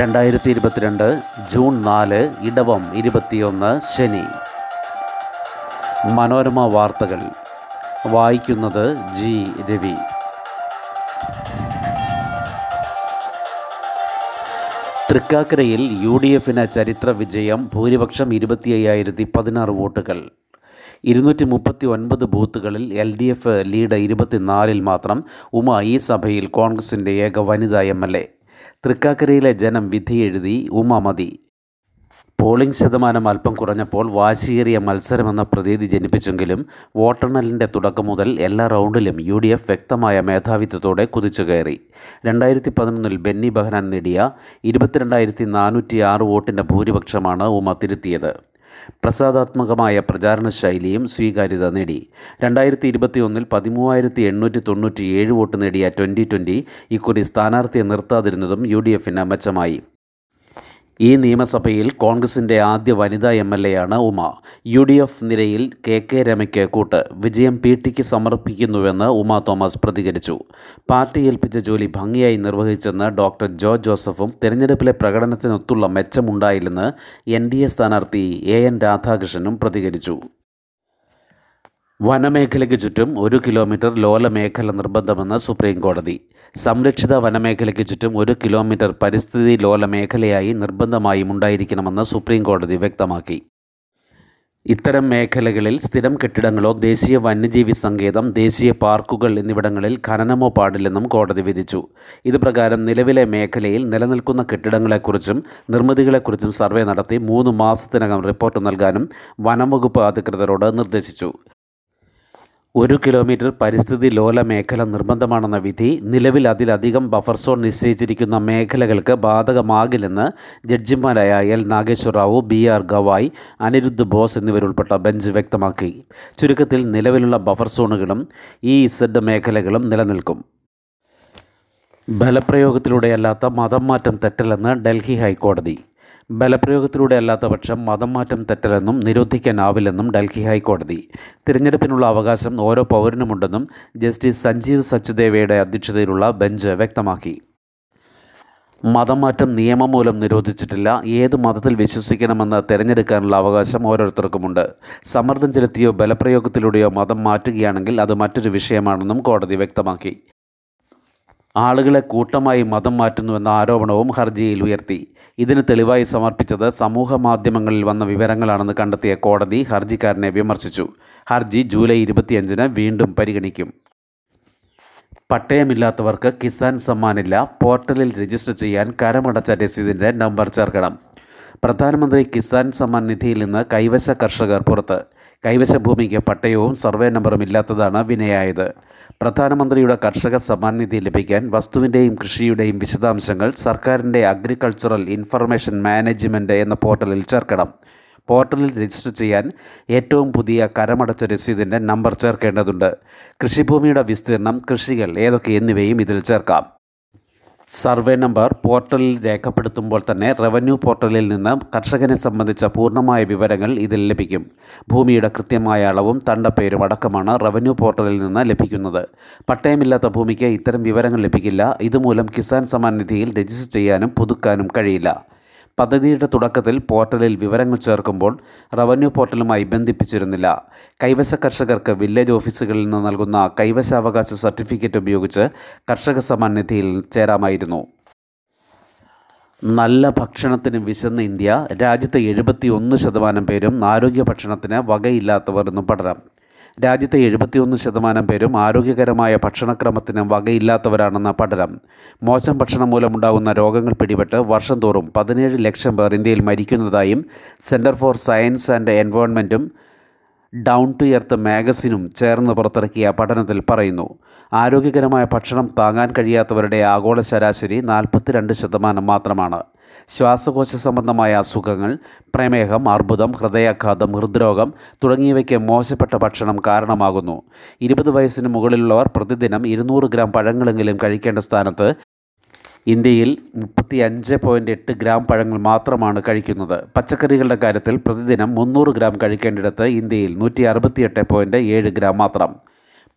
രണ്ടായിരത്തി ഇരുപത്തിരണ്ട് ജൂൺ നാല് ഇടവം ഇരുപത്തിയൊന്ന് ശനി. മനോരമ വാർത്തകൾ. വായിക്കുന്നത് ജി. രവി. തൃക്കാക്കരയിൽ യു ഡി എഫിന് ചരിത്ര വിജയം ഭൂരിപക്ഷം ഇരുപത്തി അയ്യായിരത്തി പതിനാറ് വോട്ടുകൾ. ഇരുന്നൂറ്റി മുപ്പത്തി ഒൻപത് ബൂത്തുകളിൽ എൽ ഡി എഫ് ലീഡ് ഇരുപത്തിനാലിൽ മാത്രം. ഉമ ഈ സഭയിൽ കോൺഗ്രസിന്റെ ഏക വനിതാ എം എൽ എ. തൃക്കാക്കരയിലെ ജനം വിധിയെഴുതി ഉമ മതി. പോളിംഗ് ശതമാനം അല്പം കുറഞ്ഞപ്പോൾ വാശിയേറിയ മത്സരമെന്ന പ്രതീതി ജനിപ്പിച്ചെങ്കിലും വോട്ടെണ്ണലിന്റെ തുടക്കം മുതൽ എല്ലാ റൗണ്ടിലും യു ഡി എഫ് വ്യക്തമായ മേധാവിത്വത്തോടെ കുതിച്ചുകയറി രണ്ടായിരത്തി പതിനൊന്നിൽ ബെന്നി ബഹ്നാൻ നേടിയ ഇരുപത്തിരണ്ടായിരത്തി നാനൂറ്റി ആറ് വോട്ടിന്റെ ഭൂരിപക്ഷമാണ് ഉമ തിരുത്തിയത്. പ്രസാദാത്മകമായ പ്രചാരണ ശൈലിയും സ്വീകാര്യത നേടി. രണ്ടായിരത്തി ഇരുപത്തിയൊന്നിൽ പതിമൂവായിരത്തി എണ്ണൂറ്റി തൊണ്ണൂറ്റി ഏഴ് വോട്ട് നേടിയ ട്വന്റി ട്വന്റി ഇക്കുറി സ്ഥാനാർത്ഥിയെ നിർത്താതിരുന്നതും യു ഡി എഫിന് മെച്ചമായി ഈ നിയമസഭയിൽ കോൺഗ്രസിന്റെ ആദ്യ വനിതാ എം എൽ എയാണ് ഉമ. യു ഡി എഫ് നിരയിൽ കെ കെ രമയ്ക്ക് കൂട്ട് വിജയം പി ടിക്ക് സമർപ്പിക്കുന്നുവെന്ന് ഉമ തോമസ് പ്രതികരിച്ചു. പാർട്ടി ഏൽപ്പിച്ച ജോലി ഭംഗിയായി നിർവഹിച്ചെന്ന് ഡോക്ടർ ജോ. ജോസഫും തെരഞ്ഞെടുപ്പിലെ പ്രകടനത്തിനൊത്തുള്ള മെച്ചമുണ്ടായില്ലെന്ന് എൻ ഡി എ സ്ഥാനാർത്ഥി എ എൻ രാധാകൃഷ്ണനും പ്രതികരിച്ചു. വനമേഖലയ്ക്ക് ചുറ്റും ഒരു കിലോമീറ്റർ ലോലമേഖല നിർബന്ധമെന്ന് സുപ്രീം കോടതി സംരക്ഷിത വനമേഖലയ്ക്ക് ചുറ്റും ഒരു കിലോമീറ്റർ പരിസ്ഥിതി ലോലമേഖലയായി നിർബന്ധമായും ഉണ്ടായിരിക്കണമെന്ന് സുപ്രീം കോടതി വ്യക്തമാക്കി. ഇത്തരം മേഖലകളിൽ സ്ഥിരം കെട്ടിടങ്ങളോ ദേശീയ വന്യജീവി സങ്കേതം ദേശീയ പാർക്കുകൾ എന്നിവിടങ്ങളിൽ ഖനനമോ പാടില്ലെന്നും കോടതി വിധിച്ചു. ഇതുപ്രകാരം നിലവിലെ മേഖലയിൽ നിലനിൽക്കുന്ന കെട്ടിടങ്ങളെക്കുറിച്ചും നിർമ്മിതികളെക്കുറിച്ചും സർവേ നടത്തി മൂന്ന് മാസത്തിനകം റിപ്പോർട്ട് നൽകാനും വനംവകുപ്പ് അധികൃതരോട് നിർദ്ദേശിച്ചു. ഒരു കിലോമീറ്റർ പരിസ്ഥിതി ലോല മേഖല നിർബന്ധമാണെന്ന വിധി നിലവിൽ അതിലധികം ബഫർ സോൺ നിശ്ചയിച്ചിരിക്കുന്ന മേഖലകൾക്ക് ബാധകമാകില്ലെന്ന് ജഡ്ജിമാരായ L. Nageswar Rao B. R. Gavai Aniruddha Bose എന്നിവരുൾപ്പെട്ട bench വ്യക്തമാക്കി. ചുരുക്കത്തിൽ നിലവിലുള്ള ബഫർ സോണുകളും ഈ ഇസഡ് മേഖലകളും നിലനിൽക്കും. ബലപ്രയോഗത്തിലൂടെയല്ലാത്ത മതം മാറ്റം തെറ്റല്ലെന്ന് ഡൽഹി ഹൈക്കോടതി. ബലപ്രയോഗത്തിലൂടെ അല്ലാത്ത പക്ഷം മതം മാറ്റം തെറ്റലെന്നും നിരോധിക്കാനാവില്ലെന്നും ഡൽഹി ഹൈക്കോടതി. തിരഞ്ഞെടുപ്പിനുള്ള അവകാശം ഓരോ പൗരനുമുണ്ടെന്നും ജസ്റ്റിസ് സഞ്ജീവ് സച്ചുദേവയുടെ അധ്യക്ഷതയിലുള്ള ബെഞ്ച് വ്യക്തമാക്കി. മതമാറ്റം നിയമം മൂലം നിരോധിച്ചിട്ടില്ല. ഏത് മതത്തിൽ വിശ്വസിക്കണമെന്ന് തിരഞ്ഞെടുക്കാനുള്ള അവകാശം ഓരോരുത്തർക്കുമുണ്ട്. സമ്മർദ്ദം ചെലുത്തിയോ ബലപ്രയോഗത്തിലൂടെയോ മതം മാറ്റുകയാണെങ്കിൽ അത് മറ്റൊരു വിഷയമാണെന്നും കോടതി വ്യക്തമാക്കി. ആളുകളെ കൂട്ടമായി മതം മാറ്റുന്നുവെന്ന ആരോപണവും ഹർജിയിൽ ഉയർത്തി. ഇതിന് തെളിവായി സമർപ്പിച്ചത് സമൂഹ മാധ്യമങ്ങളിൽ വന്ന വിവരങ്ങളാണെന്ന് കണ്ടെത്തിയ കോടതി ഹർജിക്കാരനെ വിമർശിച്ചു. ഹർജി ജൂലൈ ഇരുപത്തിയഞ്ചിന് വീണ്ടും പരിഗണിക്കും. പട്ടയമില്ലാത്തവർക്ക് കിസാൻ സമ്മാനില്ല പോർട്ടലിൽ രജിസ്റ്റർ ചെയ്യാൻ കരമടച്ച രസീതിന്റെ നമ്പർ ചേർക്കണം. പ്രധാനമന്ത്രി കിസാൻ സമ്മാൻ നിധിയിൽ നിന്ന് കൈവശ കർഷകർ പുറത്ത്. കൈവശ ഭൂമിക്ക് പട്ടയവും സർവേ നമ്പറും ഇല്ലാത്തതാണ് വിനയായത്. പ്രധാനമന്ത്രിയുടെ കർഷക സമ്മാൻ നിധി ലഭിക്കാൻ വസ്തുവിന്റെയും കൃഷിയുടെയും വിശദാംശങ്ങൾ സർക്കാരിന്റെ അഗ്രികൾച്ചറൽ ഇൻഫർമേഷൻ മാനേജ്മെന്റ് എന്ന പോർട്ടലിൽ ചേർക്കണം. പോർട്ടലിൽ രജിസ്റ്റർ ചെയ്യാൻ ഏറ്റവും പുതിയ കരമടച്ച രസീതിന്റെ നമ്പർ ചേർക്കേണ്ടതുണ്ട്. കൃഷിഭൂമിയുടെ വിസ്തീർണം കൃഷികൾ ഏതൊക്കെ എന്നിവയും ഇതിൽ ചേർക്കാം. സർവേ നമ്പർ പോർട്ടലിൽ രേഖപ്പെടുത്തുമ്പോൾ തന്നെ റവന്യൂ പോർട്ടലിൽ നിന്ന് കർഷകനെ സംബന്ധിച്ച പൂർണമായ വിവരങ്ങൾ ഇതിൽ ലഭിക്കും. ഭൂമിയുടെ കൃത്യമായ അളവും തണ്ടപ്പേരും അടക്കമാണ് റവന്യൂ പോർട്ടലിൽ നിന്ന് ലഭിക്കുന്നത്. പട്ടയമില്ലാത്ത ഭൂമിക്ക് ഇത്തരം വിവരങ്ങൾ ലഭിക്കില്ല. ഇതുമൂലം കിസാൻ സമ്മാൻ നിധിയിൽ രജിസ്റ്റർ ചെയ്യാനും പുതുക്കാനും കഴിയില്ല. പദ്ധതിയുടെ തുടക്കത്തിൽ പോർട്ടലിൽ വിവരങ്ങൾ ചേർക്കുമ്പോൾ റവന്യൂ പോർട്ടലുമായി ബന്ധിപ്പിച്ചിരുന്നില്ല. കൈവശ കർഷകർക്ക് വില്ലേജ് ഓഫീസുകളിൽ നിന്ന് നൽകുന്ന കൈവശാവകാശ സർട്ടിഫിക്കറ്റ് ഉപയോഗിച്ച് കർഷക സമ്മാൻ നിധിയിൽ ചേരാമായിരുന്നു. നല്ല ഭക്ഷണത്തിന് വിശന്ന ഇന്ത്യ രാജ്യത്തെ എഴുപത്തി ഒന്ന് ശതമാനം പേരും ആരോഗ്യ ഭക്ഷണത്തിന് വകയില്ലാത്തവർ എന്നും പഠനം രാജ്യത്തെ എഴുപത്തിയൊന്ന് ശതമാനം പേരും ആരോഗ്യകരമായ ഭക്ഷണക്രമത്തിന് വകയില്ലാത്തവരാണെന്ന പഠനം. മോശം ഭക്ഷണം മൂലമുണ്ടാകുന്ന രോഗങ്ങൾ പിടിപെട്ട് വർഷം തോറും പതിനേഴ് ലക്ഷം പേർ ഇന്ത്യയിൽ മരിക്കുന്നതായും സെന്റർ ഫോർ സയൻസ് ആൻഡ് എൻവയോൺമെന്റും ഡൗൺ ടു എർത്ത് മാഗസിനും ചേർന്ന് പുറത്തിറക്കിയ പഠനത്തിൽ പറയുന്നു ആരോഗ്യകരമായ ഭക്ഷണം താങ്ങാൻ കഴിയാത്തവരുടെ ആഗോള ശരാശരി നാൽപ്പത്തിരണ്ട് ശതമാനം മാത്രമാണ്. ശ്വാസകോശ സംബന്ധമായ അസുഖങ്ങൾ പ്രമേഹം അർബുദം ഹൃദയാഘാതം ഹൃദ്രോഗം തുടങ്ങിയവയ്ക്ക് മോശപ്പെട്ട ഭക്ഷണം കാരണമാകുന്നു. ഇരുപത് വയസ്സിന് മുകളിലുള്ളവർ പ്രതിദിനം ഇരുന്നൂറ് ഗ്രാം പഴങ്ങളെങ്കിലും കഴിക്കേണ്ട സ്ഥാനത്ത് ഇന്ത്യയിൽ മുപ്പത്തി അഞ്ച് പോയിന്റ് എട്ട് ഗ്രാം പഴങ്ങൾ മാത്രമാണ് കഴിക്കുന്നത്. പച്ചക്കറികളുടെ കാര്യത്തിൽ പ്രതിദിനം മുന്നൂറ് ഗ്രാം കഴിക്കേണ്ടിടത്ത് ഇന്ത്യയിൽ നൂറ്റി അറുപത്തിയെട്ട് പോയിന്റ് ഏഴ് ഗ്രാം മാത്രം.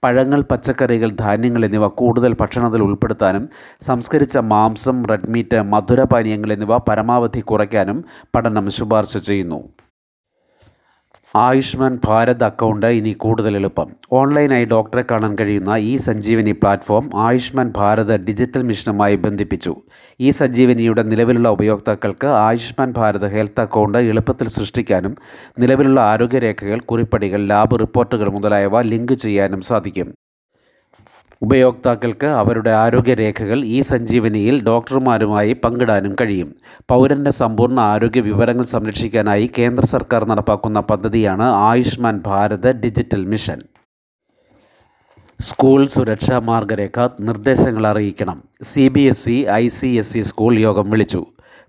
പഴങ്ങൾ പച്ചക്കറികൾ ധാന്യങ്ങൾ എന്നിവ കൂടുതൽ ഭക്ഷണത്തിൽ ഉൾപ്പെടുത്താനും സംസ്കരിച്ച മാംസം റെഡ് മീറ്റ് മധുരപാനീയങ്ങൾ എന്നിവ പരമാവധി കുറയ്ക്കാനും പഠനം ശുപാർശ ചെയ്യുന്നു. ആയുഷ്മാൻ ഭാരത് അക്കൗണ്ട് ഇനി കൂടുതൽ എളുപ്പം. ഓൺലൈനായി ഡോക്ടറെ കാണാൻ കഴിയുന്ന ഈ സഞ്ജീവനി പ്ലാറ്റ്ഫോം ആയുഷ്മാൻ ഭാരത് ഡിജിറ്റൽ മിഷനുമായി ബന്ധിപ്പിച്ചു. ഈ സഞ്ജീവനിയുടെ നിലവിലുള്ള ഉപയോക്താക്കൾക്ക് ആയുഷ്മാൻ ഭാരത് ഹെൽത്ത് അക്കൗണ്ട് എളുപ്പത്തിൽ സൃഷ്ടിക്കാനും നിലവിലുള്ള ആരോഗ്യരേഖകൾ കുറിപ്പടികൾ ലാബ് റിപ്പോർട്ടുകൾ മുതലായവ ലിങ്ക് ചെയ്യാനും സാധിക്കും. ഉപയോക്താക്കൾക്ക് അവരുടെ ആരോഗ്യരേഖകൾ ഇ സഞ്ജീവനിയിൽ ഡോക്ടർമാരുമായി പങ്കിടാനും കഴിയും. പൗരന്റെ സമ്പൂർണ ആരോഗ്യ വിവരങ്ങൾ സംരക്ഷിക്കാനായി കേന്ദ്ര സർക്കാർ നടപ്പാക്കുന്ന പദ്ധതിയാണ് Ayushman Bharat digital mission. School സുരക്ഷാ മാർഗരേഖ നിർദ്ദേശങ്ങൾ അറിയിക്കണം. C B S E I C S E school യോഗം വിളിച്ചു.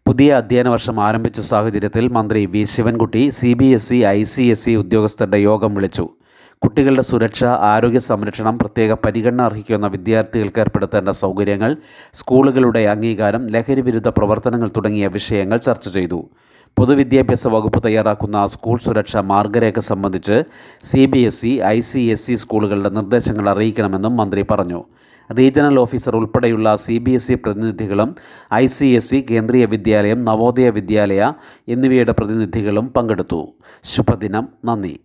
പുതിയ അധ്യയന വർഷം ആരംഭിച്ച സാഹചര്യത്തിൽ മന്ത്രി V Sivankutty C B S E I C S E ഉദ്യോഗസ്ഥരുടെ യോഗം വിളിച്ചു. കുട്ടികളുടെ സുരക്ഷ ആരോഗ്യ സംരക്ഷണം പ്രത്യേക പരിഗണന അർഹിക്കുന്ന വിദ്യാർത്ഥികൾക്ക് ഏർപ്പെടുത്തേണ്ട സൗകര്യങ്ങൾ സ്കൂളുകളുടെ അംഗീകാരം ലഹരിവിരുദ്ധ പ്രവർത്തനങ്ങൾ തുടങ്ങിയ വിഷയങ്ങൾ ചർച്ച ചെയ്തു. പൊതുവിദ്യാഭ്യാസ വകുപ്പ് തയ്യാറാക്കുന്ന സ്കൂൾ സുരക്ഷ മാർഗരേഖ സംബന്ധിച്ച് C B S E I C S E സ്കൂളുകളുടെ നിർദ്ദേശങ്ങൾ അറിയിക്കണമെന്നും മന്ത്രി പറഞ്ഞു. റീജിയണൽ ഓഫീസർ ഉൾപ്പെടെയുള്ള സി ബി എസ് ഇ പ്രതിനിധികളും I C S E Kendriya Vidyalaya Navodaya Vidyalaya എന്നിവയുടെ പ്രതിനിധികളും പങ്കെടുത്തു. ശുഭദിനം. നന്ദി.